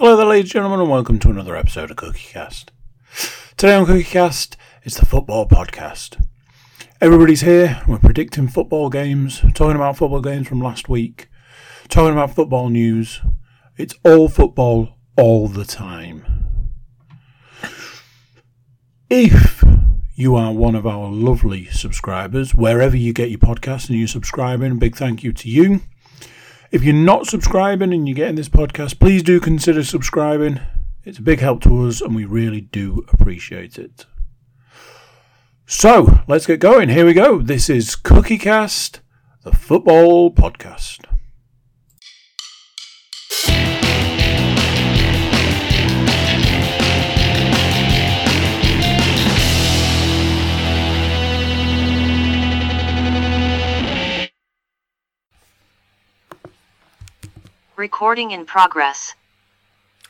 Hello there, ladies and gentlemen, and welcome to another episode of CookieCast. Today on CookieCast, it's the football podcast. Everybody's here. We're predicting football games, talking about football games from last week, talking about football news. It's all football all the time. If you are one of our lovely subscribers, wherever you get your podcast and you're subscribing, big thank you to you. If you're not subscribing and you're getting this podcast, please do consider subscribing. It's a big help to us and we really do appreciate it. So, let's get going. Here we go. This is CookieCast, the football podcast. Recording in progress.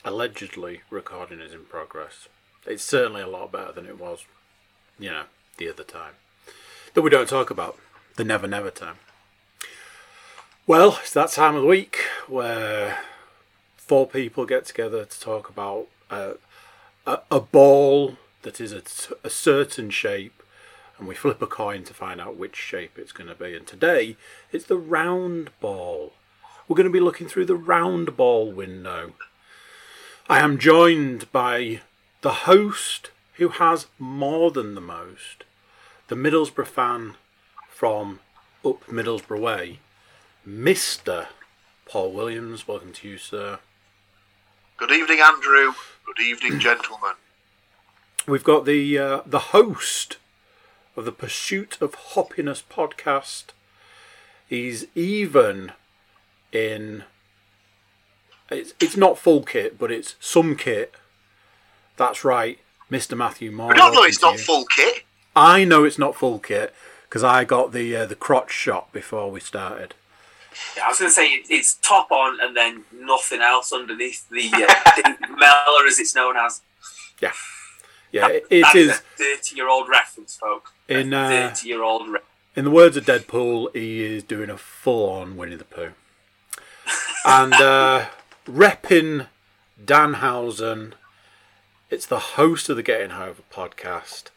Allegedly, recording is in progress. It's certainly a lot better than it was, you know, the other time. That we don't talk about. The never, never time. Well, it's that time of the week where four people get together to talk about a, a ball that is a certain shape and we flip a coin to find out which shape it's going to be. And today, it's the round ball. We're going to be looking through the round ball window. I am joined by the host who has more than the most, the Middlesbrough fan from up Middlesbrough Way, Mr. Paul Williams. Welcome to you, sir. Good evening, Andrew. Good evening, gentlemen. We've got the uh, the host of the Pursuit of Hoppiness podcast. He's even in it's it's not full kit, but it's some kit. That's right, Mr. Matthew Moore. I don't know it's not you. full kit. I know it's not full kit because I got the uh, the crotch shot before we started. Yeah, I was going to say it's top on and then nothing else underneath the uh, Meller, as it's known as. Yeah, yeah, it, it That's is. thirty-year-old reference, folks. In, uh, thirty-year-old. Re- In the words of Deadpool, he is doing a full on Winnie the Pooh. And uh, repping Danhausen, it's the host of the Getting Over podcast.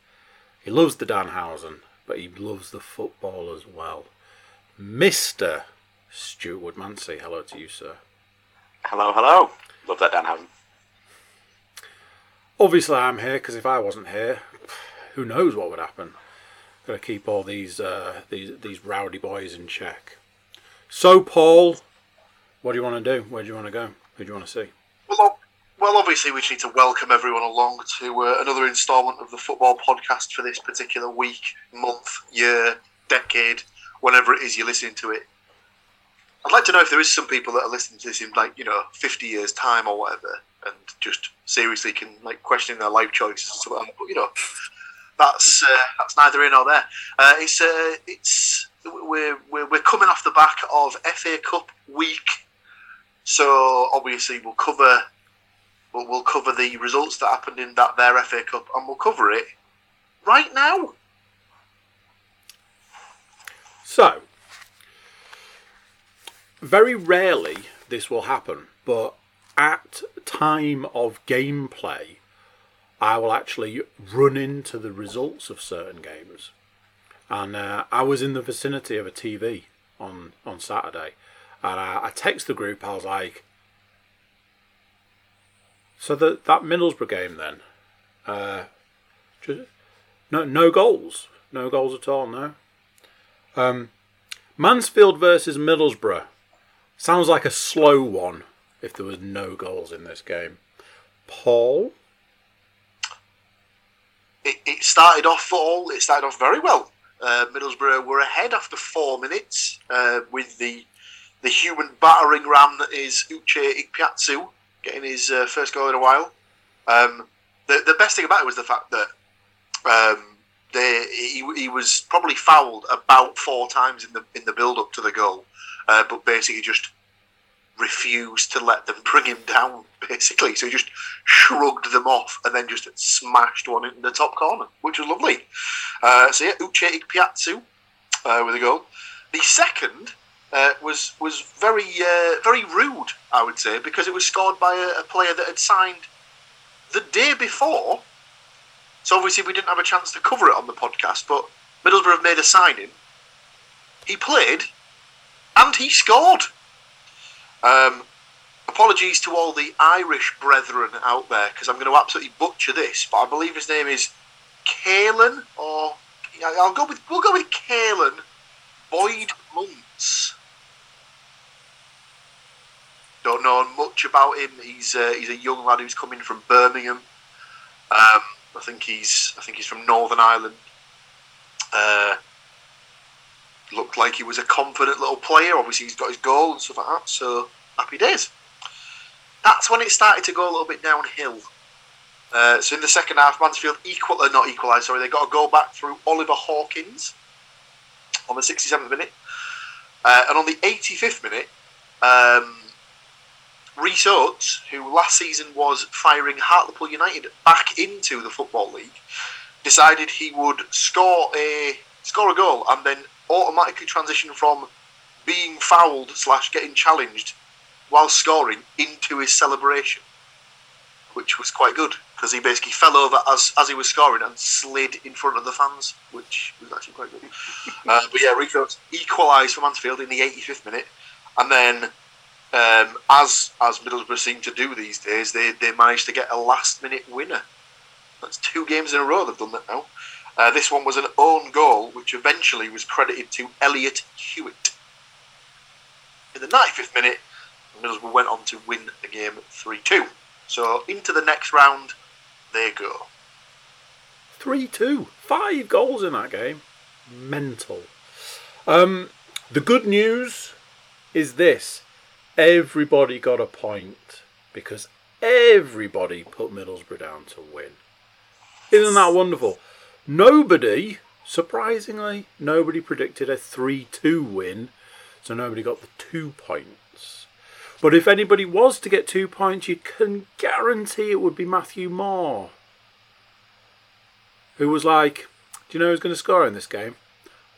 He loves the Danhausen, but he loves the football as well. Mr. Stuart Woodmansey, hello to you, sir. Hello, hello. Love that Danhausen. Obviously, I'm here because if I wasn't here, who knows what would happen. Got to keep all these uh, these these rowdy boys in check. So, Paul, what do you want to do? Where do you want to go? Who do you want to see? Well, well, obviously, we just need to welcome everyone along to uh, another instalment of the football podcast for this particular week, month, year, decade, whenever it is you're listening to it. I'd like to know if there is some people that are listening to this in like you know 50 years time or whatever, and just seriously can like question their life choices. and stuff. But you know, that's uh, that's neither in or there. Uh, it's uh, it's we're, we're we're coming off the back of FA Cup week, so obviously we'll cover we'll, we'll cover the results that happened in that their FA Cup, and we'll cover it right now. So, very rarely this will happen, but at time of gameplay, I will actually run into the results of certain games. And uh, I was in the vicinity of a TV on, on Saturday, and I, I text the group. I was like, "So that that Middlesbrough game then, uh, just, no no goals, no goals at all, no." Um, Mansfield versus Middlesbrough sounds like a slow one if there was no goals in this game. Paul, It, it started off all it started off very well. Uh, Middlesbrough were ahead after four minutes uh, with the the human battering ram that is Uche Ikpeazu getting his uh, first goal in a while. Um, the the best thing about it was the fact that um, they, he, he was probably fouled about four times in the in the build up to the goal, uh, but basically just refused to let them bring him down. Basically, so he just shrugged them off and then just smashed one in the top corner, which was lovely. Uh, so yeah, Uche Ikpeazu uh, with a goal. The second uh, was was very uh, very rude, I would say, because it was scored by a, a player that had signed the day before. So obviously we didn't have a chance to cover it on the podcast, but Middlesbrough have made a signing. He played, and he scored. Um, apologies to all the Irish brethren out there because I'm going to absolutely butcher this, but I believe his name is Kalen, or I'll go with we'll go with Kalen Boyd Muntz. Don't know much about him. He's uh, he's a young lad who's coming from Birmingham. Um, I think he's I think he's from Northern Ireland. Uh, looked like he was a confident little player. Obviously, he's got his goal and stuff like that. So happy days. That's when it started to go a little bit downhill. Uh, so in the second half, Mansfield equal, uh, not equalised. Sorry, they got a goal back through Oliver Hawkins on the 67th minute, uh, and on the 85th minute, um, Rhys Oates, who last season was firing Hartlepool United back into the football league, decided he would score a score a goal and then automatically transition from being fouled slash getting challenged while scoring into his celebration, which was quite good because he basically fell over as, as he was scoring and slid in front of the fans, which was actually quite good. uh, but yeah, Rico equalised for Mansfield in the 85th minute, and then um, as as Middlesbrough seem to do these days, they, they managed to get a last minute winner. That's two games in a row they've done that now. Uh, this one was an own goal, which eventually was credited to Elliot Hewitt. In the 95th minute, Middlesbrough went on to win the game 3 2. So into the next round, they go. 3 2. Five goals in that game. Mental. Um, the good news is this everybody got a point because everybody put Middlesbrough down to win. Isn't that wonderful? Nobody, surprisingly, nobody predicted a 3 2 win, so nobody got the two points. But if anybody was to get two points, you can guarantee it would be Matthew Moore, who was like, Do you know who's going to score in this game?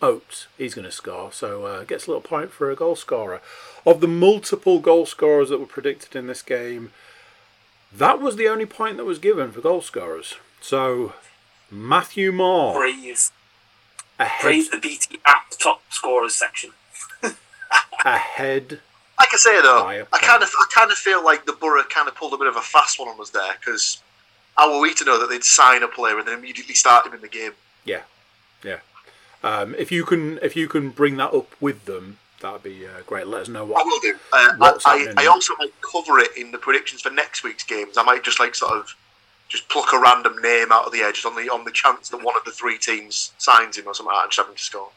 Oates, he's going to score, so uh, gets a little point for a goal scorer. Of the multiple goal scorers that were predicted in this game, that was the only point that was given for goal scorers. So Matthew Moore Praise, ahead, praise the BT app top scorers section. ahead. Like I say though, By a I kind of I kind of feel like the Borough kind of pulled a bit of a fast one on us there because how were we to know that they'd sign a player and then immediately start him in the game? Yeah, yeah. Um, if you can, if you can bring that up with them, that'd be uh, great. Let us know what I will do. Uh, I, I. I also might cover it in the predictions for next week's games. I might just like sort of just pluck a random name out of the air just on the on the chance that one of the three teams signs him or something and just have him to score.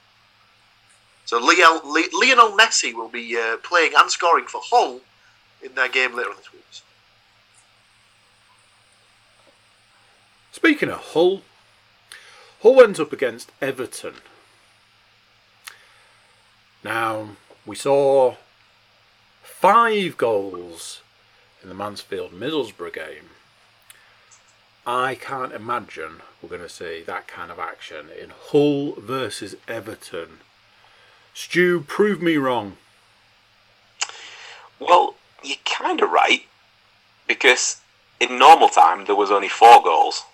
So Leo, Le, Lionel Messi will be uh, playing and scoring for Hull in their game later on this week. Speaking of Hull, Hull went up against Everton. Now we saw five goals in the Mansfield Middlesbrough game. I can't imagine we're going to see that kind of action in Hull versus Everton. Stu, prove me wrong. Well, you're kind of right because in normal time there was only four goals,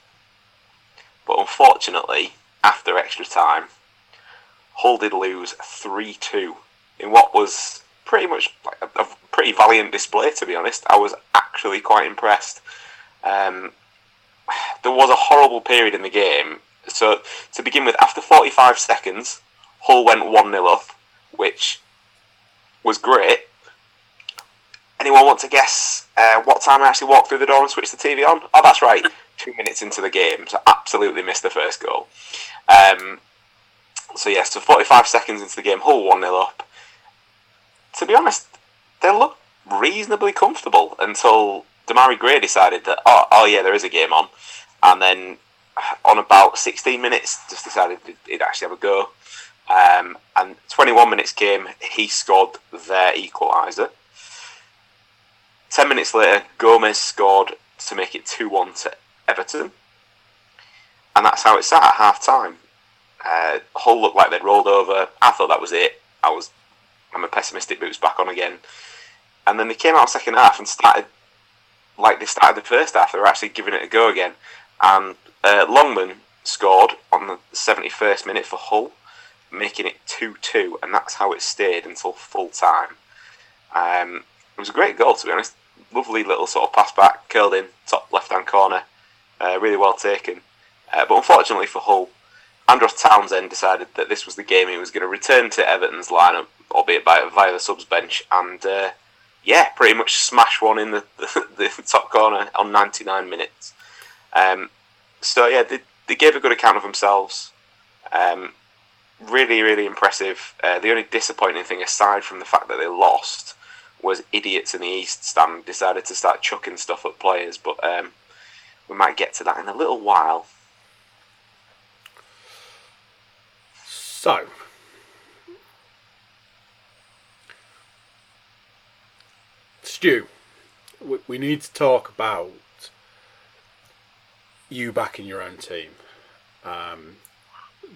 but unfortunately, after extra time, Hull did lose three two in what was pretty much a, a pretty valiant display. To be honest, I was actually quite impressed. Um, there was a horrible period in the game. So to begin with, after 45 seconds, Hull went one 0 up, which was great. Anyone want to guess uh, what time I actually walked through the door and switched the TV on? Oh, that's right, two minutes into the game, so absolutely missed the first goal. Um, so yes, so 45 seconds into the game, Hull 1 0 up. To be honest, they looked reasonably comfortable until Demarai Gray decided that, oh, oh yeah, there is a game on. And then on about 16 minutes, just decided he'd actually have a go. Um, and 21 minutes came, he scored their equaliser. 10 minutes later, Gomes scored to make it 2 1 to Everton. And that's how it sat at half time. Uh, Hull looked like they'd rolled over. I thought that was it. I was I'm a pessimistic boots back on again. And then they came out second half and started like they started the first half. They were actually giving it a go again. And uh, Longman scored on the 71st minute for Hull, making it 2 2, and that's how it stayed until full time. Um, it was a great goal, to be honest. Lovely little sort of pass back, curled in, top left hand corner. Uh, really well taken. Uh, but unfortunately for Hull, Andros Townsend decided that this was the game he was going to return to Everton's lineup, albeit by, via the subs bench, and uh, yeah, pretty much smash one in the, the, the top corner on 99 minutes. Um, so yeah, they, they gave a good account of themselves. Um, really, really impressive. Uh, the only disappointing thing, aside from the fact that they lost, was idiots in the East stand decided to start chucking stuff at players. But um, we might get to that in a little while. So, Stu, we, need to talk about you back in your own team. Um,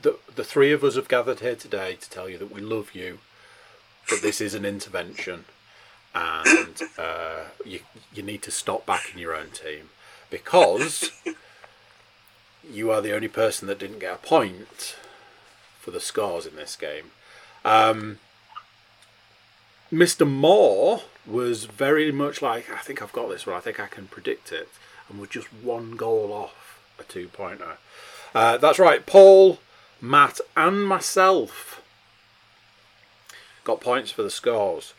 the the three of us have gathered here today to tell you that we love you, but this is an intervention, and uh, you you need to stop back in your own team because you are the only person that didn't get a point for the scores in this game. Um, Mr. Moore was very much like, I think I've got this one, I think I can predict it, and was just one goal off a two pointer. Uh, that's right, Paul, Matt, and myself got points for the scores.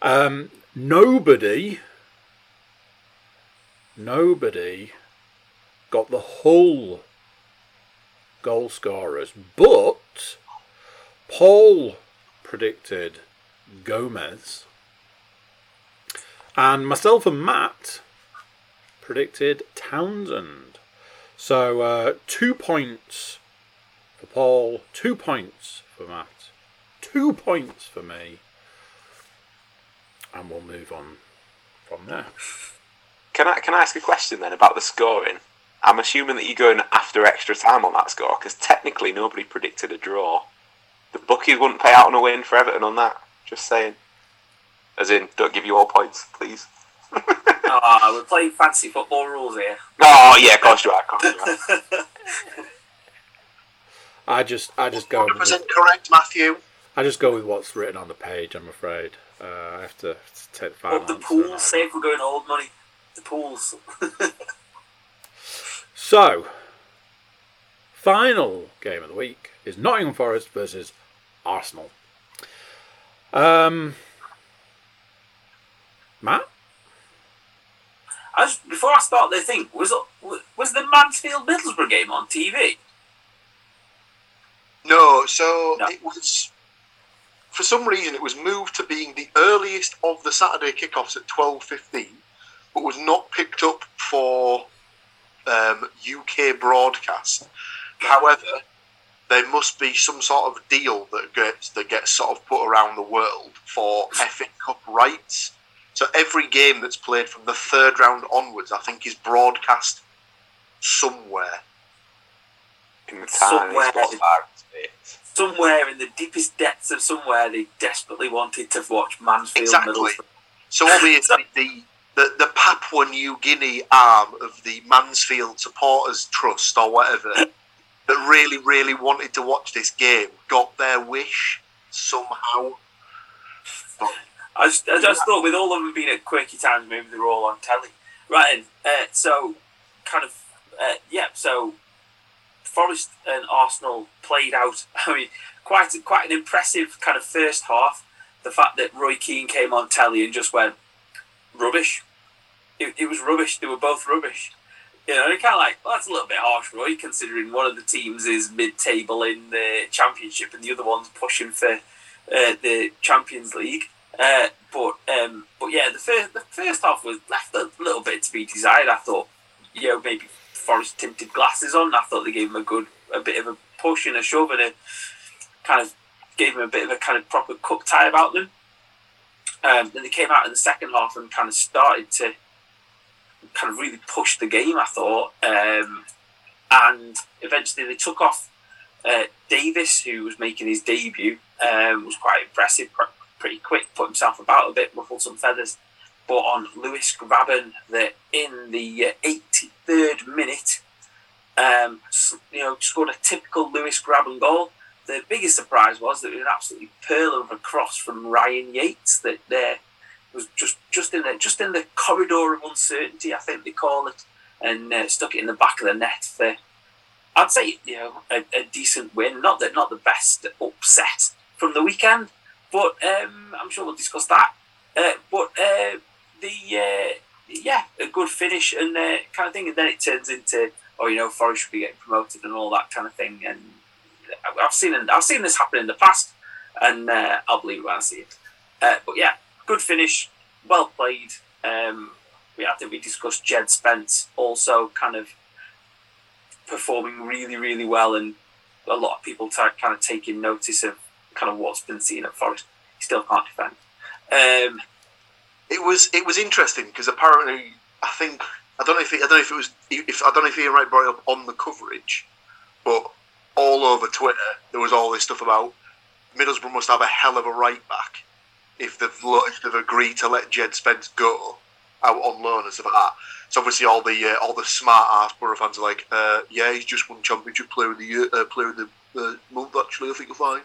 Um, nobody, nobody got the whole goal scorers, but Paul predicted Gomes, and myself and Matt predicted Townsend. So uh, two points for Paul, two points for Matt, two points for me, and we'll move on from there. Can I can I ask a question then about the scoring? I'm assuming that you're going after extra time on that score because technically nobody predicted a draw. The bookies wouldn't pay out on a win for Everton on that. Just saying. As in, don't give you all points, please. Ah, we're playing fancy football rules here. Oh yeah, of course you are. Of course you are. I just, I just go. 100% With, correct, Matthew. I just go with what's written on the page. I'm afraid. Uh, I have to, to take the final Of the answer pools, now. say we're going old money. The pools. So, final game of the week is Nottingham Forest versus Arsenal. Um, Matt, I just, before I start the thing, was was the Mansfield Middlesbrough game on TV? No, so No. it was. For some reason, it was moved to being the earliest of the Saturday kickoffs at twelve fifteen, but was not picked up for um, UK broadcast. However, there must be some sort of deal that gets that gets sort of put around the world for FA Cup rights. So every game that's played from the third round onwards, I think, is broadcast somewhere. In the Somewhere. tiny. Somewhere in the deepest depths of somewhere, they desperately wanted to watch Mansfield Exactly. Middlesbrough. So obviously the, the the Papua New Guinea arm of the Mansfield Supporters Trust or whatever that really really wanted to watch this game got their wish somehow. But I just, I just thought with all of them being at quirky times, maybe they're all on telly. Right, uh, so kind of, uh, yeah, so Forest and Arsenal played out. I mean, quite quite an impressive kind of first half. The fact that Roy Keane came on telly and just went rubbish. It, it was rubbish. They were both rubbish. You know, kind of like well, that's a little bit harsh, Roy, considering one of the teams is mid-table in the championship and the other one's pushing for uh, the Champions League. Uh, but um, but yeah, the first the first half was left a little bit to be desired. I thought, you know, maybe Forest tinted glasses on. I thought they gave him a good, a bit of a push and a shove and a kind of gave him a bit of a kind of proper cup tie about them. Um, then they came out in the second half and kind of started to kind of really push the game. I thought, um, and eventually they took off uh, Davis, who was making his debut. Um, was quite impressive. pretty quick, put himself about a bit, ruffled some feathers. But on Lewis Grabban, that in the uh, 83rd minute, um, you know, scored a typical Lewis Grabban goal. The biggest surprise was that it was an absolutely pearl of a cross from Ryan Yates that there was just just in the just in the corridor of uncertainty, I think they call it, and uh, stuck it in the back of the net for I'd say you know a, a, decent win. Not that not the best upset from the weekend, but um, I'm sure we'll discuss that. Uh, but uh, the uh, yeah, a good finish and uh, kind of thing, and then it turns into oh you know Forest should be getting promoted and all that kind of thing. And I've seen I've seen this happen in the past, and uh, I'll believe it when I see it. Uh, but yeah, good finish, well played. Um, yeah, I think we discussed Jed Spence also kind of performing really, really well, and a lot of people t- kind of taking notice of kind of what's been seen at Forest. He still can't defend. Um, it was it was interesting because apparently I think I don't know if it, I don't know if it was if I don't know if Ian Wright brought it up on the coverage, but all over Twitter there was all this stuff about Middlesbrough must have a hell of a right back if they've if they've agreed to let Jed Spence go out on loan and stuff like that. So obviously all the uh, all the smart ass Borough fans are like, uh, yeah, he's just won championship player of the year, uh, player of the uh, month. Actually, I think you'll find.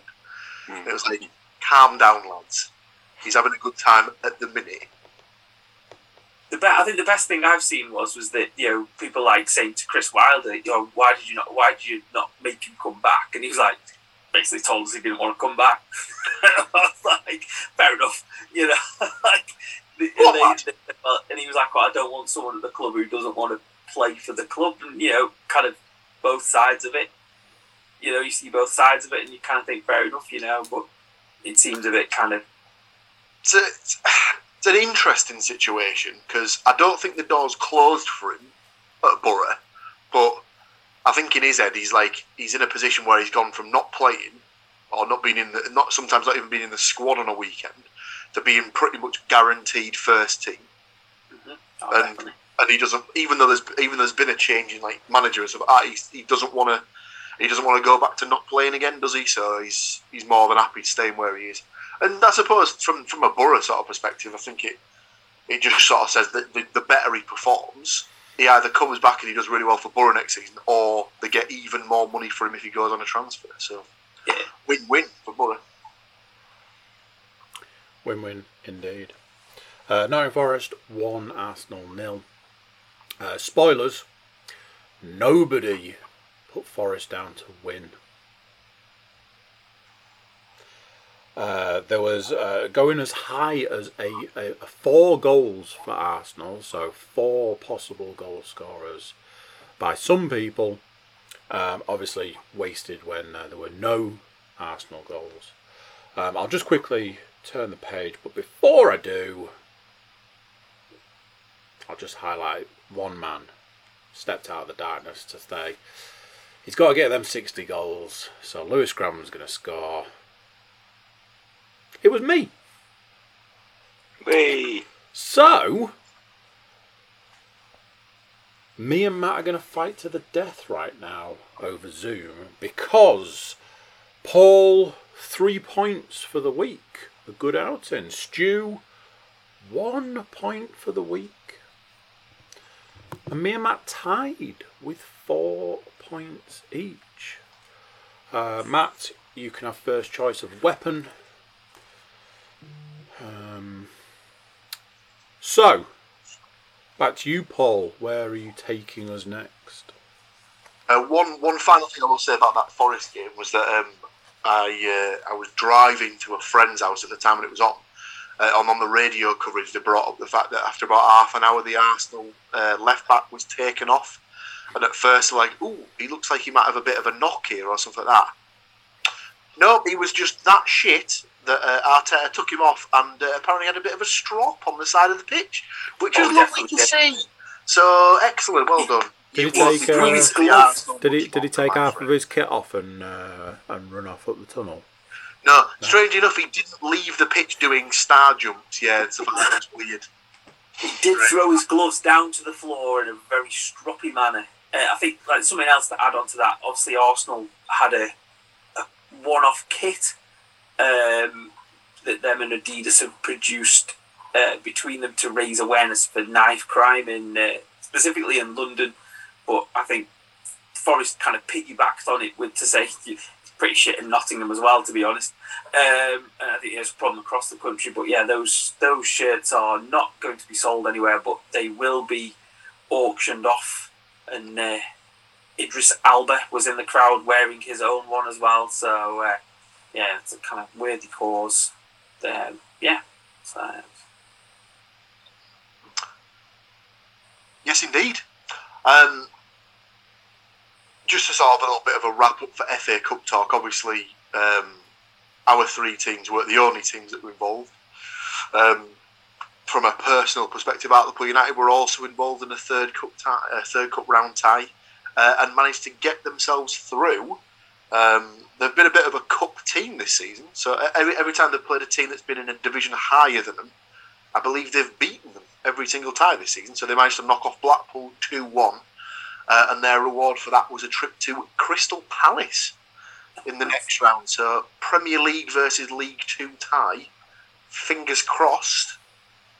Mm. It was like, calm down, lads. He's having a good time at the minute. The be- I think the best thing I've seen was was that you know people like saying to Chris Wilder, you know, why did you not why did you not make him come back? And he was like, basically told us he didn't want to come back. I was like, fair enough, you know, like and, they, and he was like, well, I don't want someone at the club who doesn't want to play for the club. And, you know, kind of both sides of it. You know, you see both sides of it and you kind of think, fair enough, you know, but it seems a bit kind of. It's, an interesting situation because I don't think the door's closed for him at Borough, but I think in his head he's like he's in a position where he's gone from not playing or not being in the not sometimes not even being in the squad on a weekend to being pretty much guaranteed first team. Mm-hmm. Oh, and and he doesn't even though there's even there's been a change in like managers of ah, he, he doesn't want to he doesn't want to go back to not playing again, does he? So he's he's more than happy staying where he is. And I suppose from from a Borough sort of perspective, I think it it just sort of says that the, the better he performs, he either comes back and he does really well for Borough next season, or they get even more money for him if he goes on a transfer. So yeah. win-win for Borough. Win win indeed. Uh, Nottingham Forest 1, Arsenal nil. Uh, spoilers nobody put Forest down to win. Uh, there was uh, going as high as a, a, a, four goals for Arsenal, so four possible goal scorers by some people. Um, obviously wasted when uh, there were no Arsenal goals. Um, I'll just quickly turn the page, but before I do, I'll just highlight one man stepped out of the darkness to stay. He's got to get them 60 goals, so Lewis Grabban's going to score. It was me. Me. So, me and Matt are going to fight to the death right now over Zoom because Paul, three points for the week a good outing. Stu, one point for the week. And me and Matt tied with four points each. Uh, Matt, you can have first choice of weapon. Um, so, back to you, Paul. Where are you taking us next? Uh, one one final thing I will say about that Forest game was that um, I uh, I was driving to a friend's house at the time when it was on. Uh, on on the radio coverage, they brought up the fact that after about half an hour, the Arsenal uh, left back was taken off, and at first, like, "Ooh, he looks like he might have a bit of a knock here or something like that." No, he was just that shit that uh, Arteta took him off, and uh, apparently had a bit of a strop on the side of the pitch, which oh, was lovely to see. So excellent, well done. Did he take? Uh, did he? Did he take half of his kit off and uh, and run off up the tunnel? No, strange enough, he didn't leave the pitch doing star jumps. Yeah, it's that's weird. He did throw his gloves down to the floor in a very stroppy manner. Uh, I think like something else to add on to that. Obviously, Arsenal had a, a one-off kit. Um, that them and Adidas have produced uh, between them to raise awareness for knife crime in uh, specifically in London. But I think Forest kind of piggybacked on it with to say pretty shit in Nottingham as well, to be honest. Um, and I think there's a problem across the country. But yeah, those those shirts are not going to be sold anywhere, but they will be auctioned off. And uh, Idris Elba was in the crowd wearing his own one as well. So uh, yeah, it's a kind of worthy cause. Um, yeah, so Yes, indeed. Um, just to sort of a little bit of a wrap up for FA Cup talk, obviously, um, our three teams weren't the only teams that were involved. Um, from a personal perspective, Hartlepool United were also involved in a third cup tie, a third cup round tie, uh, and managed to get themselves through. Um, they've been a bit of a cup team this season, so every, every time they've played a team that's been in a division higher than them, I believe they've beaten them every single tie this season. So they managed to knock off Blackpool 2 1. Uh, and their reward for that was a trip to Crystal Palace in the next round. So Premier League versus League Two tie. Fingers crossed,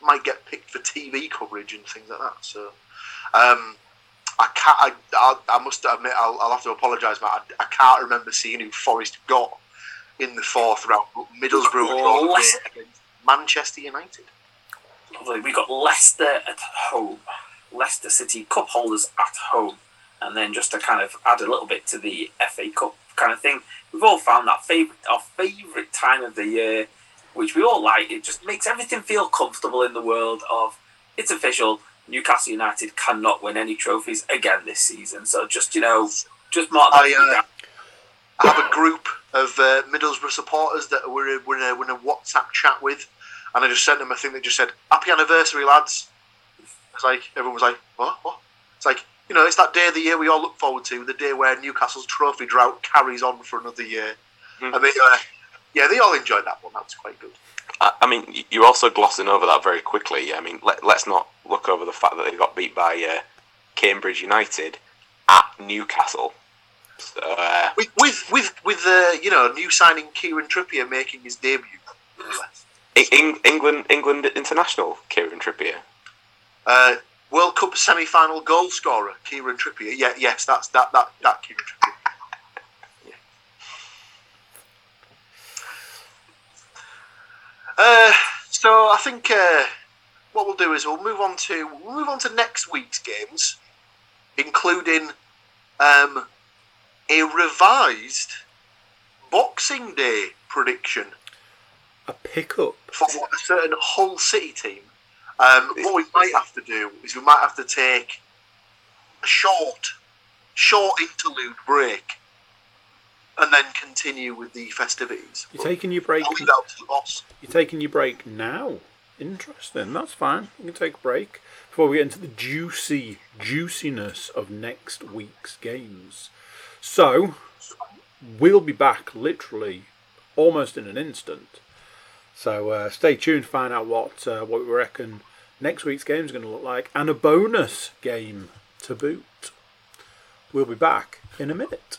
might get picked for TV coverage and things like that. So um, I can't. I, I, I must admit, I'll, I'll have to apologise, Matt. I, I, can't remember seeing who Forest got in the fourth round. But Middlesbrough oh, against Manchester United Lovely. we got Leicester at home, Leicester City Cup holders at home, and then just to kind of add a little bit to the FA Cup kind of thing, we've all found that favorite our favorite time of the year, which we all like. It just makes everything feel comfortable in the world of it's official. Newcastle United cannot win any trophies again this season. So just you know, just mark that I, uh, I have a group of uh, Middlesbrough supporters that we're, we're, in a, we're in a WhatsApp chat with and I just sent them a thing that just said "Happy anniversary, lads." It's like everyone was like, "What? What?" It's like you know, it's that day of the year we all look forward to, the day where Newcastle's trophy drought carries on for another year. Mm. And they, uh, yeah, they all enjoyed that one. That was quite good. I mean, you're also glossing over that very quickly. I mean, let, us not look over the fact that they got beat by uh, Cambridge United at Newcastle. So, uh, with with with, with uh, you know new signing Kieran Trippier making his debut. England, England international, Kieran Trippier. Uh, World Cup semi-final goal scorer, Kieran Trippier. Yeah, yes, that's that that that Kieran Trippier. Uh, so I think uh, what we'll do is we'll move on to we'll move on to next week's games, including um, a revised Boxing Day prediction. A pickup. For a certain Hull City team. Um, what we might have to do is we might have to take a short, short interlude break, and then continue with the festivities. You're but taking your break. I'll leave that to the boss. You're taking your break now. Interesting. That's fine. You can take a break before we get into the juicy juiciness of next week's games. So we'll be back literally almost in an instant so uh, stay tuned to find out what uh, what we reckon next week's game is going to look like, and a bonus game to boot. We'll be back in a minute.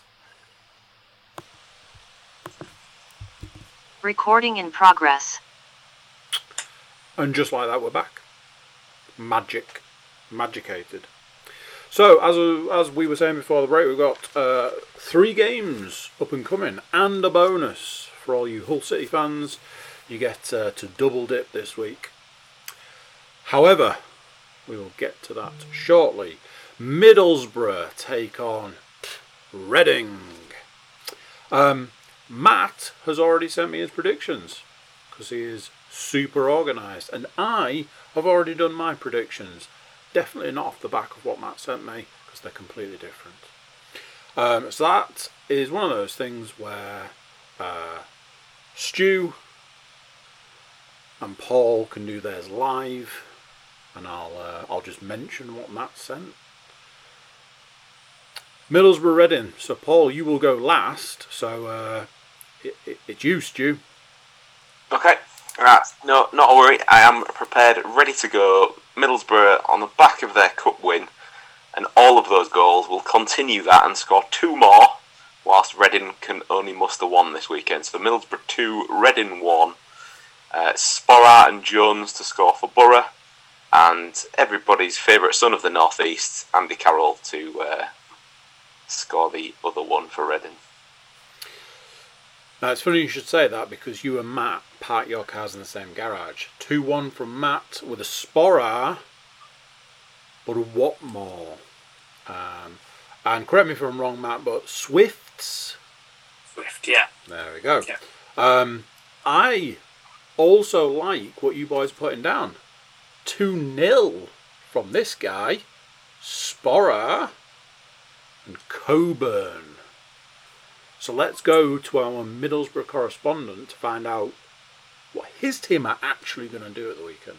Recording in progress. And just like that, we're back. Magic, magicated. So, as as we were saying before the break, we've got uh, three games up and coming, and a bonus for all you Hull City fans you get uh, to double dip this week. However, we will get to that shortly. Middlesbrough take on Reading. Um, Matt has already sent me his predictions because he is super organised, and I have already done my predictions. Definitely not off the back of what Matt sent me because they're completely different. Um, so that is one of those things where uh, Stu and Paul can do theirs live, and I'll uh, I'll just mention what Matt sent. Middlesbrough Reading. So Paul, you will go last. So uh, it, it, it's you, Stu. Okay. Right. No, not a worry. I am prepared, ready to go. Middlesbrough on the back of their cup win, and all of those goals will continue that and score two more. Whilst Reading can only muster one this weekend. So Middlesbrough two, Reading one Uh, Sporar and Jones to score for Borough, and everybody's favourite son of the Northeast, Andy Carroll, to uh, score the other one for Reading. Now it's funny you should say that because you and Matt park your cars in the same garage. 2 1 from Matt with a Sporar, but a Watmore. Um, and correct me if I'm wrong, Matt, but Swifts. Swift, yeah. There we go. Yeah. Um, I also like what you boys are putting down. 2 0 from this guy, Sporar and Coburn. So let's go to our Middlesbrough correspondent to find out what his team are actually going to do at the weekend.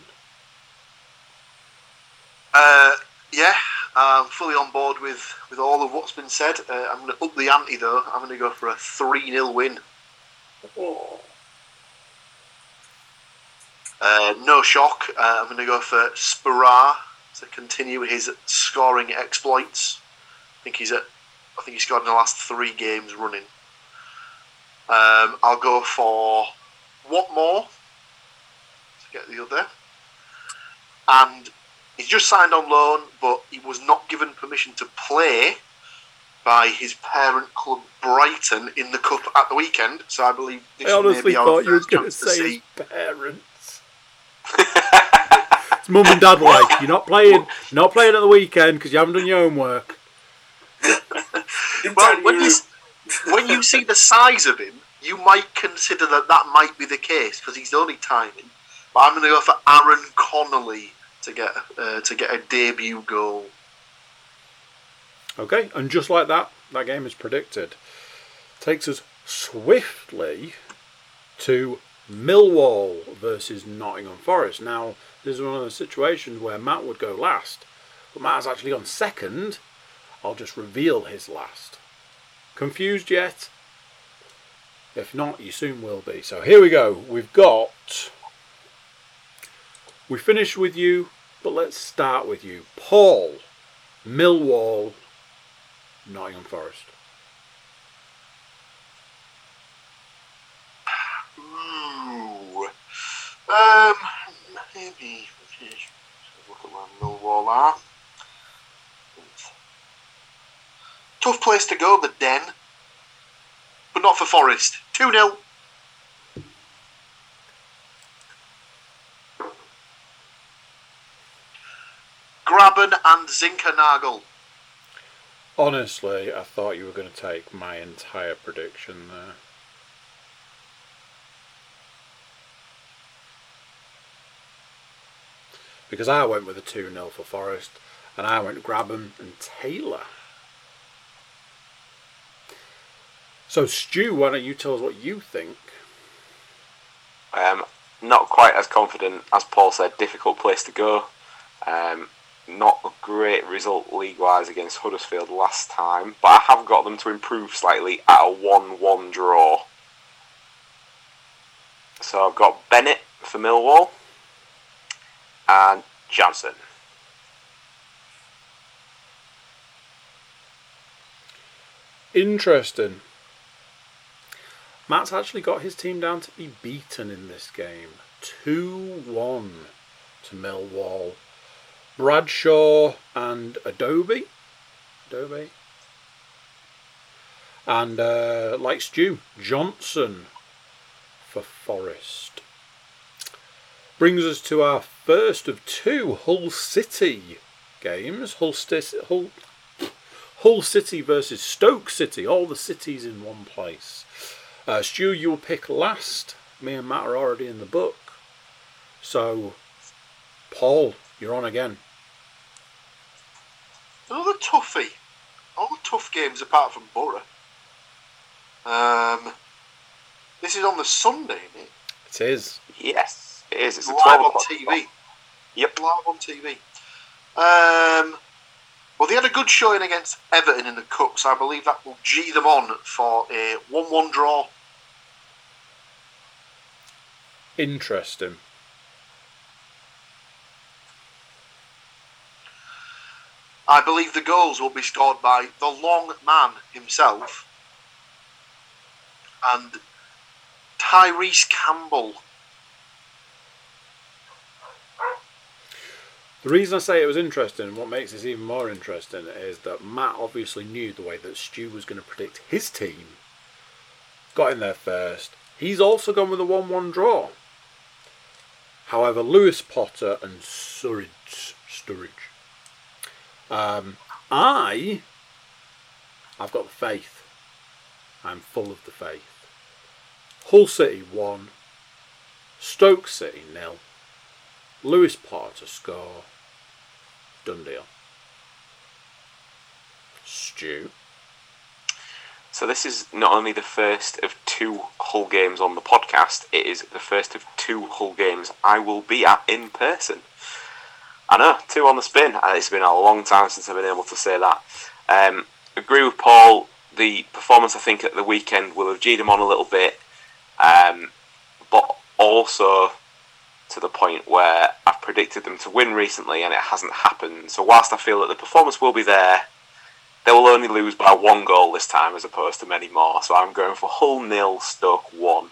Uh, yeah, I'm fully on board with, with all of what's been said. Uh, I'm going to up the ante though. I'm going to go for a 3 0 win. Oh. Uh, no shock. Uh, I'm going to go for Sporar to continue his scoring exploits. I think he's at. I think he scored in the last three games running. Um, I'll go for Watmore to get the other. And he's just signed on loan, but he was not given permission to play by his parent club Brighton in the cup at the weekend. So I believe this I honestly may be thought you were going to say see his parents. It's mum and dad like you're not playing, not playing at the weekend because you haven't done your homework. Well, when you when you see the size of him, you might consider that that might be the case because he's only tiny. But I'm going to go for Aaron Connolly to get uh, to get a debut goal. Okay, and just like that, that game is predicted. Takes us swiftly to Millwall versus Nottingham Forest. Now, this is one of those situations where Matt would go last, but Matt has actually gone second. I'll just reveal his last. Confused yet? If not, you soon will be. So here we go. We've got. We finished with you, but let's start with you. Paul, Millwall, Nottingham Forest. Ooh. Um, maybe. Look at where Millwall are. Tough place to go, the Den. But not for Forest. 2 0. Grabban and Zinckernagel. Honestly, I thought you were going to take my entire prediction there. Because I went with a 2 0 for Forest, and I went Grabban and Taylor. So, Stu, why don't you tell us what you think? Um, not quite as confident as Paul said. Difficult place to go. Um, not a great result league-wise against Huddersfield last time, but I have got them to improve slightly at a one-one draw. So I've got Bennett for Millwall and Johnson. Interesting. Matt's actually got his team down to be beaten in this game. 2 1 to Millwall. Bradshaw and Afobe. Afobe. And uh, like Stu, Johnson for Forest. Brings us to our first of two Hull City games. Hull, Hull, Hull City versus Stoke City. All the cities in one place. Uh, Stu, you'll pick last. Me and Matt are already in the book. So, Paul, you're on again. Another toughie. All the tough games apart from Borough. Um, this is on the Sunday, isn't it? It is. Yes, it is. It's Live 12 on o'clock. TV. Yep. Live on TV. Um, well, they had a good showing against Everton in the Cup, so I believe that will G them on for a 1 1 draw. Interesting. I believe the goals will be scored by the long man himself and Tyrese Campbell. The reason I say it was interesting, what makes this even more interesting, is that Matt obviously knew the way that Stu was going to predict his team. Got in there first. He's also gone with a 1 1 draw. However, Lewis Potter and Surridge, Sturridge. Um, I, I've got the faith. I'm full of the faith. Hull City 1, Stoke City nil. Lewis Potter score. Done deal. Stu. So this is not only the first of two Hull games on the podcast, it is the first of two Hull games I will be at in person. I know, two on the spin. and It's been a long time since I've been able to say that. Um, agree with Paul. The performance I think at the weekend will have G'd him on a little bit, um, but also to the point where I've predicted them to win recently and it hasn't happened. So whilst I feel that the performance will be there, they will only lose by one goal this time as opposed to many more. So I'm going for Hull nil, Stoke one.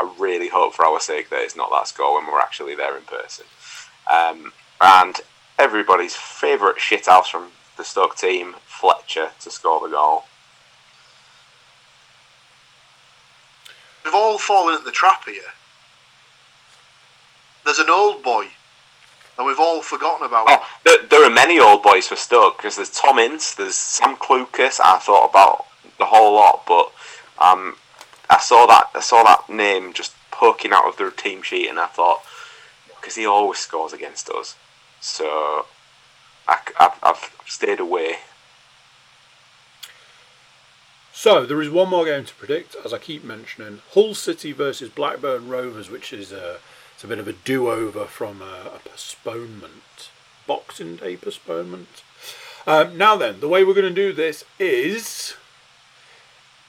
I really hope for our sake that it's not that score when we're actually there in person. Um, and everybody's favourite shithouse from the Stoke team, Fletcher, to score the goal. We've all fallen in the trap here. There's an old boy, and we've all forgotten about him. Oh, there, there are many old boys for Stoke because there's Tom Ince, there's Sam Clucas. I thought about the whole lot, but um, I saw that I saw that name just poking out of the team sheet, and I thought because he always scores against us, so I, have I've stayed away. So there is one more game to predict, as I keep mentioning: Hull City versus Blackburn Rovers, which is a it's a bit of a do-over from a, a postponement, Boxing Day postponement. Um, now then, the way we're going to do this is,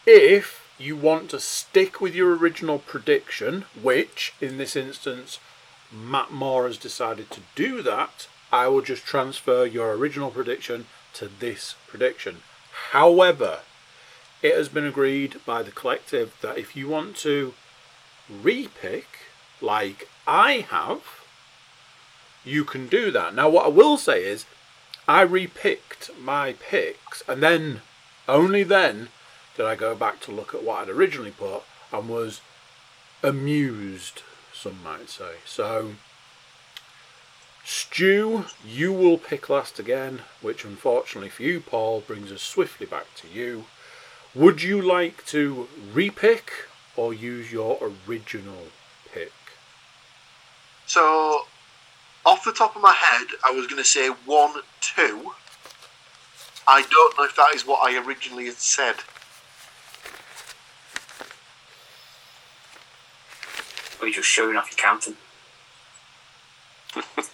if you want to stick with your original prediction, which in this instance Matt Moore has decided to do that, I will just transfer your original prediction to this prediction. However, it has been agreed by the collective that if you want to repick, like I have, you can do that. Now, what I will say is, I repicked my picks, and then, only then, did I go back to look at what I'd originally put and was amused, some might say. So, Stu, you will pick last again, which unfortunately for you, Paul, brings us swiftly back to you. Would you like to repick or use your original pick? So, off the top of my head, I was going to say 1 2. I don't know if that is what I originally had said. Or you're just showing off your counting.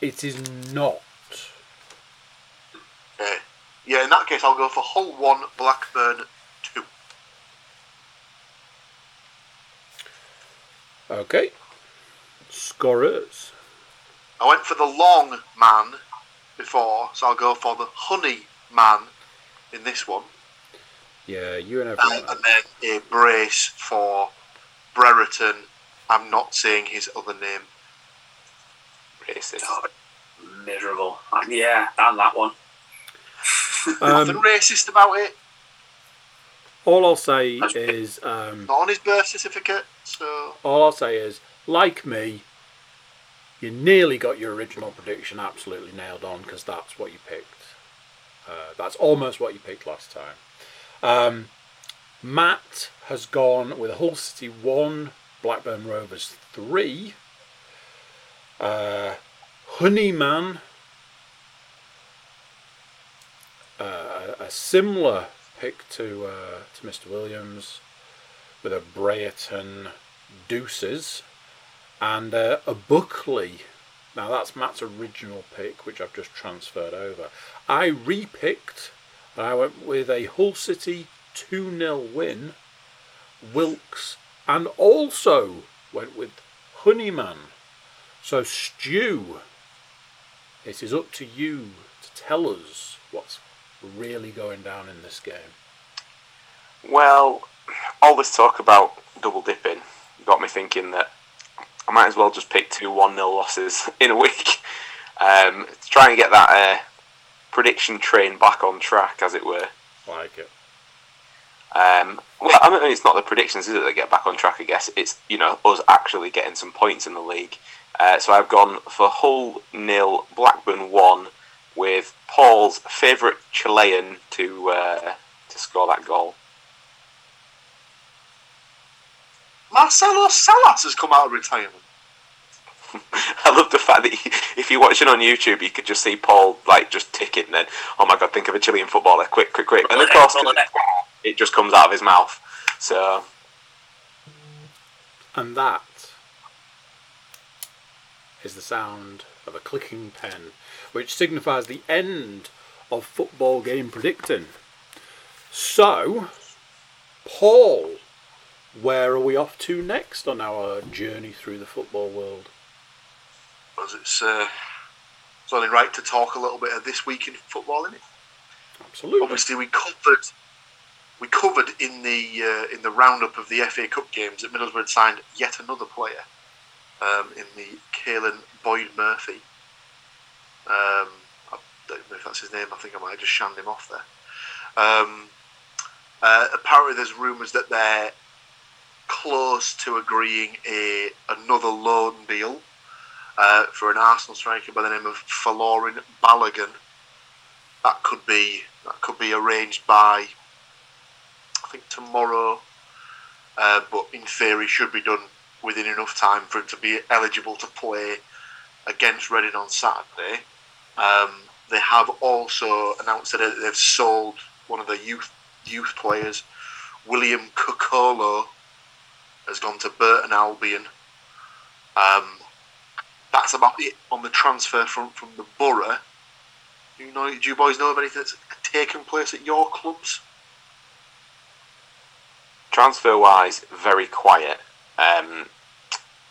It is not. Okay. Yeah, in that case, I'll go for Hull 1, Blackburn 2. Okay. Scorers. I went for the long man before, so I'll go for the honey man in this one. Yeah, you and And, everyone. and then a brace for Brereton. I'm not saying his other name. Racist. Oh, miserable. Yeah, and that one. Nothing Um, racist about it. all I'll say is, um, Not on his birth certificate, so all I'll say is, like me, you nearly got your original prediction absolutely nailed on because that's what you picked. Uh, that's almost what you picked last time. Um, Matt has gone with Hull City 1, Blackburn Rovers 3. Uh, Honeyman, uh, a similar pick to uh, to Mr. Williams, with a Brereton Deuces and uh, a Buckley. Now that's Matt's original pick, which I've just transferred over. I repicked, and I went with a Hull City 2 0 win, Wilks, and also went with Honeyman. So, Stu, it is up to you to tell us what's really going down in this game. Well, all this talk about double dipping got me thinking that I might as well just pick two 1 0 losses in a week. um, to try and get that uh, prediction train back on track, as it were. Like it. Um, well, I mean, it's not the predictions, is it, that get back on track? I guess it's you know us actually getting some points in the league. Uh, so I've gone for Hull nil, Blackburn one, with Paul's favourite Chilean to uh, to score that goal. Marcelo Salas has come out of retirement. I love the fact that he, if you're watching on YouTube, you could just see Paul like just ticking. Then, oh my god, think of a Chilean footballer, quick, quick, quick! And of course, it just comes out of his mouth. So, And that is the sound of a clicking pen, which signifies the end of football game predicting. So, Paul, where are we off to next on our journey through the football world? Because it's, uh, it's only right to talk a little bit of this week in football, isn't it? Absolutely. Obviously, we covered we covered in the uh, in the roundup of the FA Cup games that Middlesbrough had signed yet another player um, in the Caolan Boyd Murphy. Um, I don't know if that's his name. I think I might have just shunned him off there. Um, uh, apparently, there's rumours that they're close to agreeing a another loan deal uh, for an Arsenal striker by the name of Folarin Balogun. That could be that could be arranged by I think tomorrow, uh, but in theory should be done within enough time for him to be eligible to play against Reading on Saturday. Um, they have also announced that they've sold one of the youth youth players, William Kokolo, has gone to Burton Albion. Um, that's about it on the transfer from from the borough. You know, do you boys know of anything that's taken place at your clubs? transfer wise, very quiet. Um,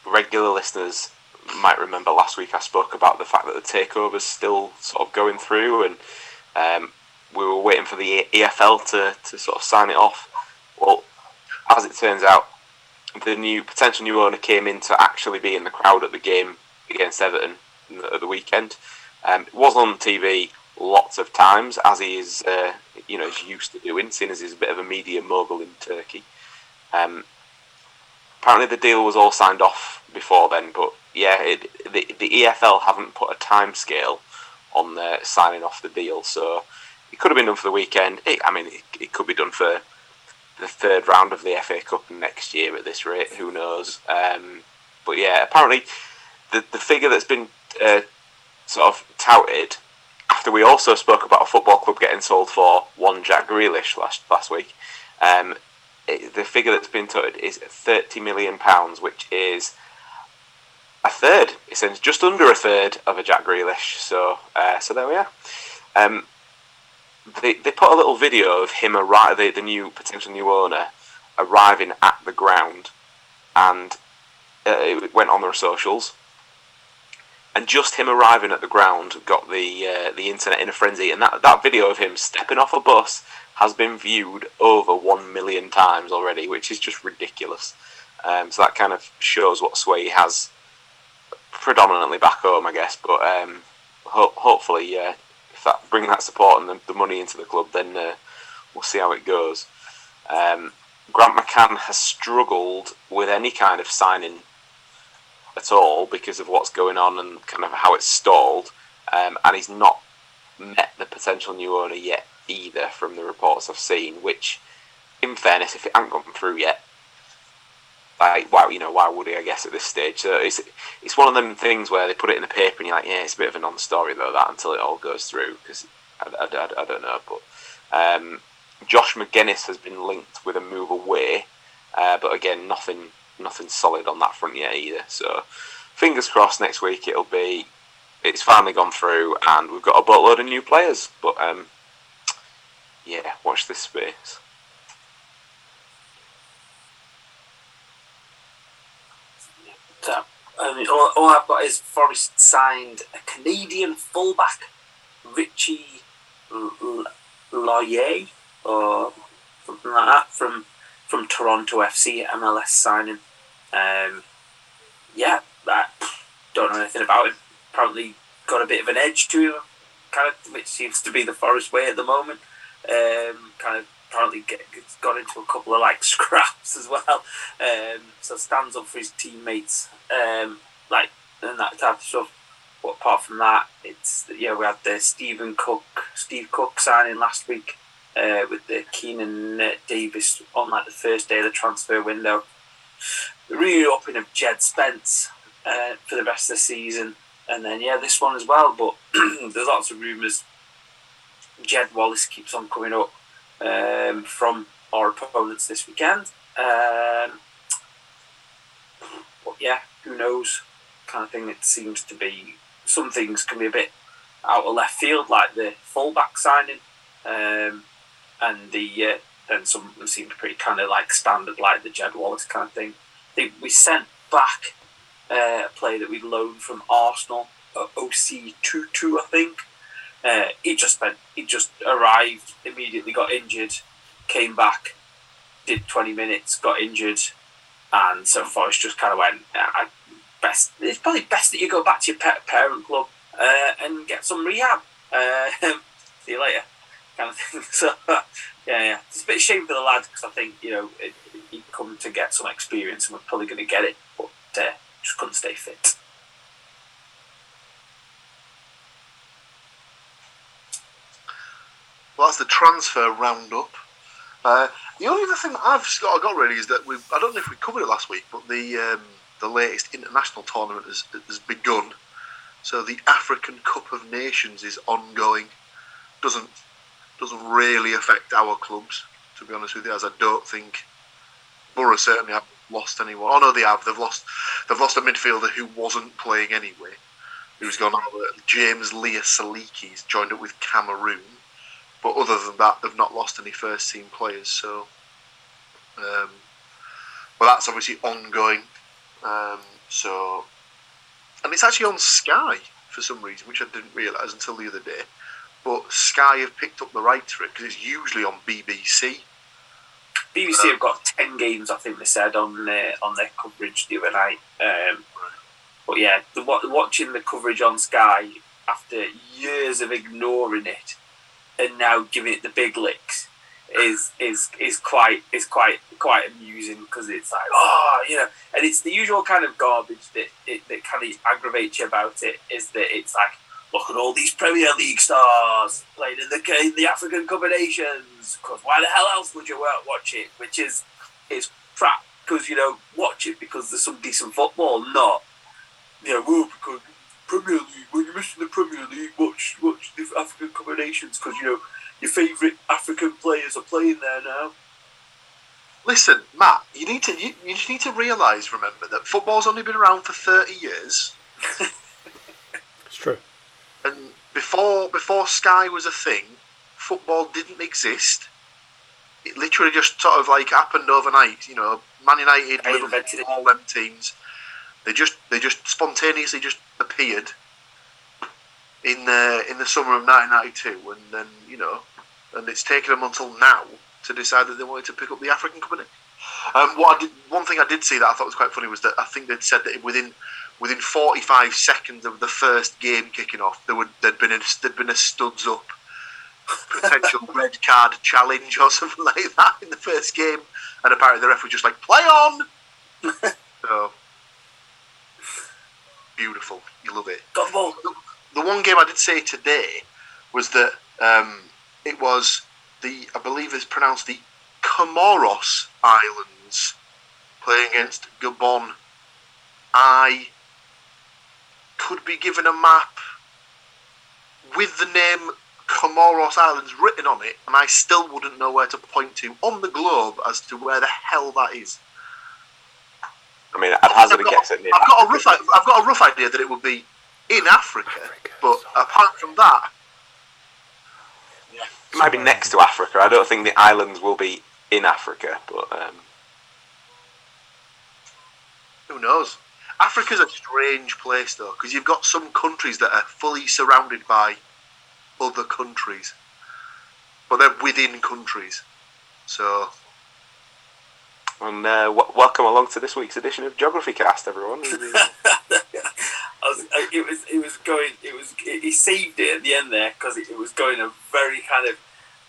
regular listeners might remember last week I spoke about the fact that the takeover's still sort of going through, and um, we were waiting for the EFL to, to sort of sign it off. Well, as it turns out, the new potential new owner came in to actually be in the crowd at the game against Everton at the weekend. Um, it was on TV lots of times, as he is, uh, you know, is used to doing, seeing as he's a bit of a media mogul in Turkey. Um, apparently, the deal was all signed off before then, but yeah, it, the the EFL haven't put a time scale on the signing off the deal, so it could have been done for the weekend. It, I mean, it, it could be done for the third round of the FA Cup next year at this rate. Who knows? Um, but yeah, apparently, the the figure that's been uh, sort of touted after we also spoke about a football club getting sold for one Jack Grealish last last week. Um, it, the figure that's been touted is thirty million pounds, which is a third. It says just under a third of a Jack Grealish. So, uh, so there we are. Um, they they put a little video of him arrive, the, the new potential new owner arriving at the ground, and uh, it went on their socials. And just him arriving at the ground got the uh, the internet in a frenzy. And that, that video of him stepping off a bus has been viewed over one million times already, which is just ridiculous. Um, so that kind of shows what sway he has, predominantly back home, I guess. But um, ho- hopefully, uh, that bring that support and the, the money into the club, then uh, we'll see how it goes. Um, Grant McCann has struggled with any kind of signing at all because of what's going on and kind of how it's stalled, um, and he's not met the potential new owner yet either from the reports I've seen. Which, in fairness, if it hasn't gone through yet, like why you know why would he? I guess at this stage, so it's it's one of them things where they put it in the paper and you're like, yeah, it's a bit of a non-story though that until it all goes through because I, I, I, I, don't know, but um, Josh McGuinness has been linked with a move away, uh, but again, nothing nothing solid on that front yet either. So fingers crossed next week it'll be it's finally gone through and we've got a boatload of new players. But um, yeah, watch this space. Mean, all, all I've got is Forest signed a Canadian fullback, Richie Laryea, or something like that, from from Toronto FC MLS signing. Um, yeah, I don't know anything about him. Apparently, got a bit of an edge to him, kind of, which seems to be the Forest way at the moment. Um, kind of apparently get, got into a couple of like scraps as well. Um, so stands up for his teammates, um, like and that type of stuff. But apart from that, it's yeah we had the Stephen Cook, Steve Cook signing last week uh, with the Keinan uh, Davis on like the first day of the transfer window. The re-upping of Jed Spence uh, for the rest of the season, and then yeah this one as well. But there's lots of rumours. Jed Wallace keeps on coming up um, from our opponents this weekend. Um, but yeah, who knows? Kind of thing. It seems to be some things can be a bit out of left field, like the fullback signing, um, and the uh, and some of them seem pretty kind of like standard, like the Jed Wallace kind of thing. We sent back uh, a player that we loaned from Arsenal, Osei-Tutu, I think. Uh, he just spent, he just arrived, immediately got injured, came back, did 20 minutes, got injured, and so Forest just kind of went, I, best, it's probably best that you go back to your parent club uh, and get some rehab. Uh, see you later, kind of thing. So, yeah, yeah, it's a bit of shame for the lad because I think you know it, he'd come to get some experience and we're probably going to get it, but uh, just couldn't stay fit. Well, that's the transfer roundup. Uh, the only other thing I've got, got really is that we I don't know if we covered it last week, but the um, the latest international tournament has, has begun. So the African Cup of Nations is ongoing. Doesn't doesn't really affect our clubs, to be honest with you, as I don't think Borough certainly haven't lost anyone. Oh no, they have. They've lost. They've lost a midfielder who wasn't playing anyway. Who's gone over? James Lea Siliki's joined up with Cameroon. But other than that, they've not lost any first team players. So, um, well, that's obviously ongoing. Um, so, and it's actually on Sky for some reason, which I didn't realise until the other day. But Sky have picked up the rights for it because it's usually on BBC. BBC have got ten games, I think they said on their on their coverage the other night. Um, but yeah, the, watching the coverage on Sky after years of ignoring it and now giving it the big licks is is is quite is quite quite amusing because it's like oh you know and it's the usual kind of garbage that it, that kind of aggravates you about it is that it's like look at all these Premier League stars playing in the in the African Cup of Nations because why the hell else would you watch it? Which is is crap because you know watch it because there's some decent football not you know because Premier League when you're missing the Premier League watch watch the African Cup of Nations because you know your favourite African players are playing there now. Listen, Matt, you need to you, you need to realise, remember, that football's only been around for thirty years. it's true. And before before Sky was a thing, football didn't exist. It literally just sort of like happened overnight. You know, Man United, Liverpool, all them teams. They just they just spontaneously just appeared in the in the summer of 1992, and then you know, and it's taken them until now to decide that they wanted to pick up the African Company. Um, what I did, one thing I did see that I thought was quite funny was that I think they'd said that within within 45 seconds of the first game kicking off, there would there'd been a, there'd been a studs up potential red card challenge or something like that in the first game, and apparently the ref was just like play on. so beautiful, you love it. Ball the one game I did say today was that um, it was the I believe it's pronounced the Comoros Islands playing against Gabon. I could be given a map with the name Comoros Islands written on it, and I still wouldn't know where to point to on the globe as to where the hell that is. I mean, I'd hazard a guess at I've got a rough, I've got a rough idea that it would be in Africa. Africa. But apart from that, yeah. it might be next to Africa. I don't think the islands will be in Africa, but um... who knows? Africa's a strange place though, because you've got some countries that are fully surrounded by other countries, but they're within countries. So and uh, w- welcome along to this week's edition of Geography Cast, everyone. I was, it, it was it was going it was he saved it at the end there because it, it was going a very kind of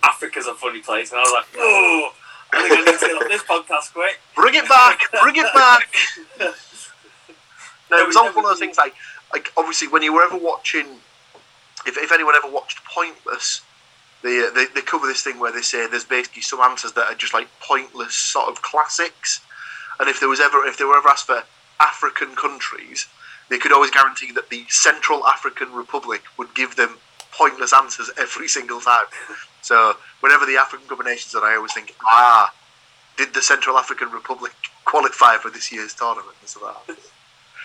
Africa's a funny place, and I was like, oh, I think I need to get on this podcast quick. Bring it back! Bring it back! No, it was all one of those things like, like obviously when you were ever watching, if, if anyone ever watched Pointless, they, uh, they they cover this thing where they say there's basically some answers that are just like pointless sort of classics, and if there was ever if they were ever asked for African countries, they could always guarantee that the Central African Republic would give them pointless answers every single time. So whenever the African Cup of Nations on, I always think, ah, did the Central African Republic qualify for this year's tournament?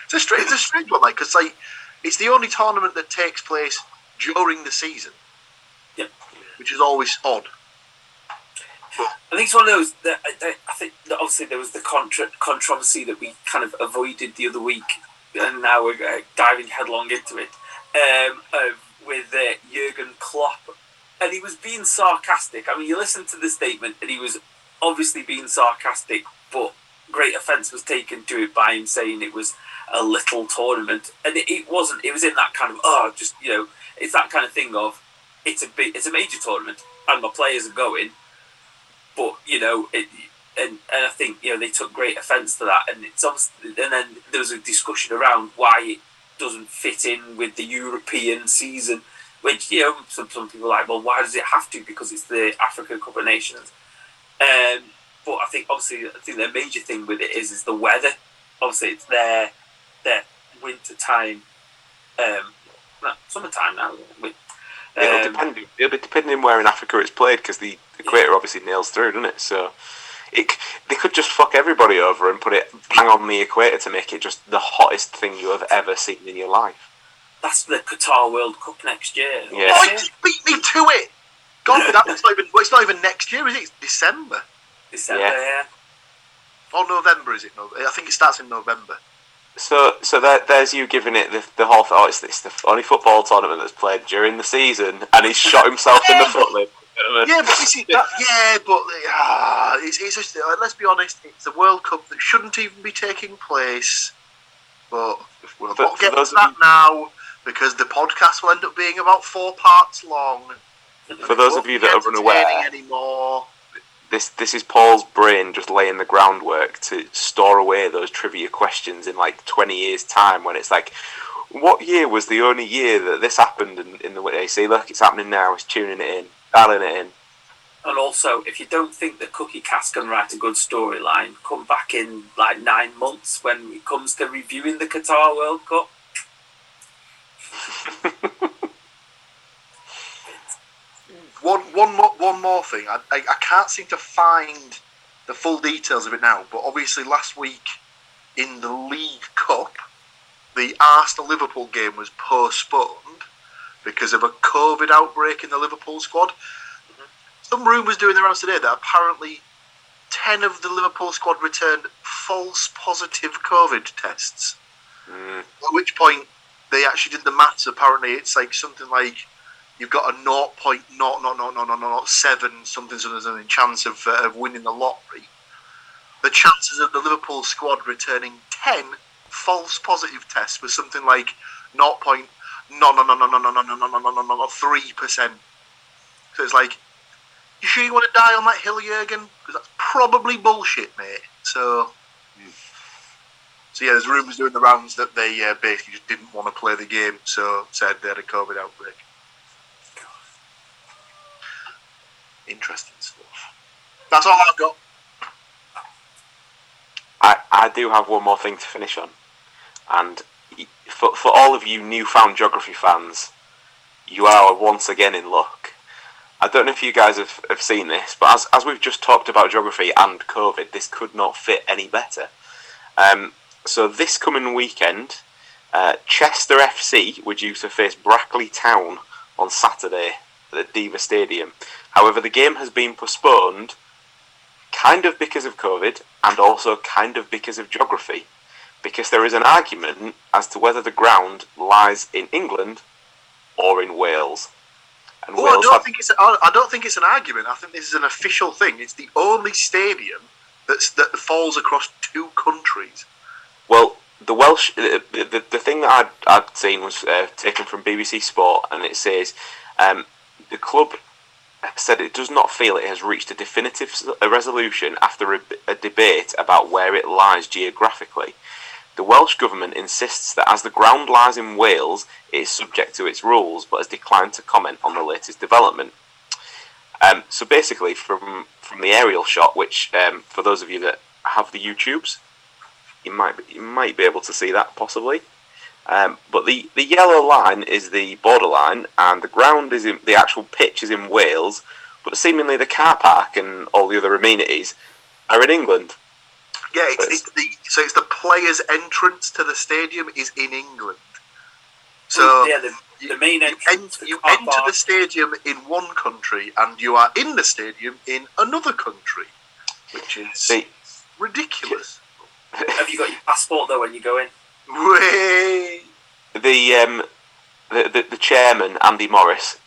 It's a strange, it's a strange one, like because like it's the only tournament that takes place during the season. Which is always odd. I think it's one of those that I, think that obviously there was the contra- controversy that we kind of avoided the other week, and now we're uh, diving headlong into it um, uh, with uh, Jurgen Klopp, and he was being sarcastic. I mean, you listen to the statement, and he was obviously being sarcastic, but great offence was taken to it by him saying it was a little tournament, and it, it wasn't. It was in that kind of oh, just you know, it's that kind of thing of it's a big, it's a major tournament, and my players are going but you know it and, and I think you know they took great offence to that and it's obviously, and then there was a discussion around why it doesn't fit in with the European season which you know some, some people are like well why does it have to? Because it's the African Cup of Nations. Um, but I think obviously I think the major thing with it is is the weather. Obviously it's their their winter time um, summertime now It'll um, depend. It'll be depending where in Africa it's played because the equator obviously nails through, doesn't it? So it they could just fuck everybody over and put it bang on the equator to make it just the hottest thing you have ever seen in your life. that's the Qatar World Cup next year Yeah. Oh, just beat me to it! God, that's not even. Well, it's not even next year, is it? It's December December, Yeah. yeah. or November, is it? I think it starts in November. So so there, there's you giving it the, the whole oh it's, it's the only football tournament that's played during the season and he's shot himself in the foot. Yeah, but this is that, yeah, but ah, it's, it's just uh, let's be honest, it's the World Cup that shouldn't even be taking place. But we'll not get to that you- now because the podcast will end up being about four parts long. For those of you that are unaware, anymore, this this is Paul's brain just laying the groundwork to store away those trivia questions in like 20 years time when it's like what year was the only year that this happened in, in the way they say look it's happening now it's tuning it in dialing it in And also, if you don't think that Cookie Cast can write a good storyline, come back in like nine months when it comes to reviewing the Qatar World Cup. one one more one more thing. I, I I can't seem to find the full details of it now, but obviously last week in the League Cup, the Arsenal Liverpool game was postponed because of a COVID outbreak in the Liverpool squad. Some rumours doing the rounds today that apparently ten of the Liverpool squad returned false positive COVID tests. Mm. At which point they actually did the maths. Apparently, it's like something like you've got a 0.00007 something something something chance of, uh, of winning the lottery. The chances of the Liverpool squad returning 10 false positive tests was something like 0.00003 percent. So it's like, you sure you want to die on that hill, Jurgen? Because that's probably bullshit, mate. So. So yeah, there's rumours doing the rounds that they uh, basically just didn't want to play the game, so said they had a COVID outbreak. Interesting stuff. That's all I've got. I, I do have one more thing to finish on and for, for all of you newfound geography fans you are once again in luck I don't know if you guys have, have seen this, but as, as we've just talked about geography and COVID, this could not fit any better. Um, so this coming weekend, uh, Chester FC were due to face Brackley Town on Saturday at the Deva Stadium. However, the game has been postponed, kind of because of COVID and also kind of because of geography, because there is an argument as to whether the ground lies in England or in Wales. And Oh, I don't have think it's. I I don't think it's an argument. I think this is an official thing. It's the only stadium that's that falls across two countries. Well, the Welsh, the, the, the thing that I'd, I'd seen was uh, taken from BBC Sport, and it says um, the club said it does not feel it has reached a definitive resolution after a, a debate about where it lies geographically. The Welsh government insists that as the ground lies in Wales, it is subject to its rules, but has declined to comment on the latest development. Um, so basically, from from the aerial shot, which um, for those of you that have the YouTubes, you might you might be able to see that possibly. Um, but the, the yellow line is the borderline, and the ground is in the actual pitch is in Wales, but seemingly the car park and all the other amenities are in England. Yeah, it's, it's the so it's the players' entrance to the stadium is in England. So yeah, the, the main you, entrance. en- the you enter park. the stadium in one country and you are in the stadium in another country, which is See, ridiculous. Have you got your passport though when you go in? Way. the um, the, the the chairman Andy Morris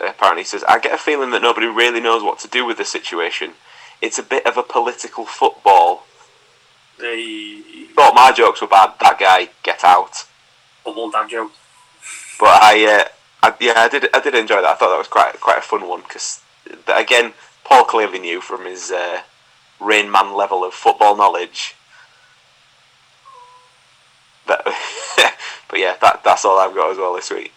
apparently says, "I get a feeling that nobody really knows what to do with the situation. It's a bit of a political football." Thought my jokes were bad. That guy, get out. football dad joke. But I, uh, I yeah, I did I did enjoy that. I thought that was quite quite a fun one because again, Paul clearly knew from his uh, Rain Man level of football knowledge. That, but yeah, that that's all I've got as well this week.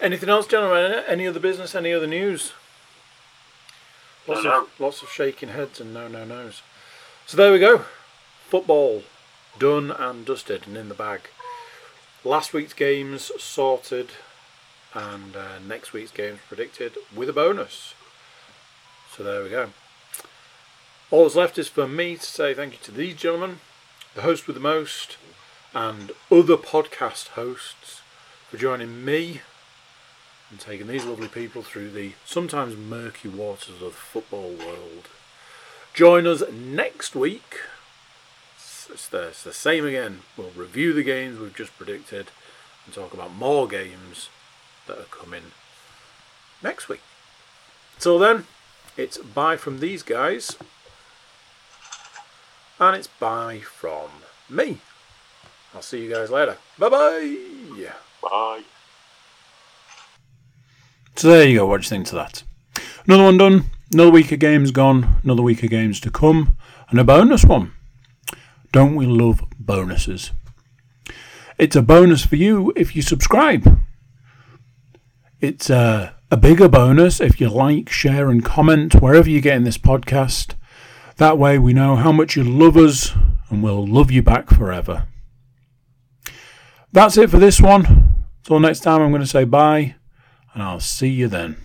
Anything else, gentlemen? Any other business? Any other news? Lots No, of lots of shaking heads and no no nos. So there we go. Football done and dusted and in the bag. Last week's games sorted, and uh, next week's games predicted with a bonus. So there we go. All that's left is for me to say thank you to these gentlemen, the host with the most, and other podcast hosts for joining me and taking these lovely people through the sometimes murky waters of the football world. Join us next week. It's, the, it's the same again. We'll review the games we've just predicted and talk about more games that are coming next week. Till then, it's bye from these guys. And it's bye from me. I'll see you guys later. Bye bye. Bye. So there you go. What do you think to that? Another one done. Another week of games gone. Another week of games to come. And a bonus one. Don't we love bonuses? It's a bonus for you if you subscribe. It's a, a bigger bonus if you like, share, and comment wherever you're getting this podcast. That way we know how much you love us and we'll love you back forever. That's it for this one. Until next time, I'm going to say bye and I'll see you then.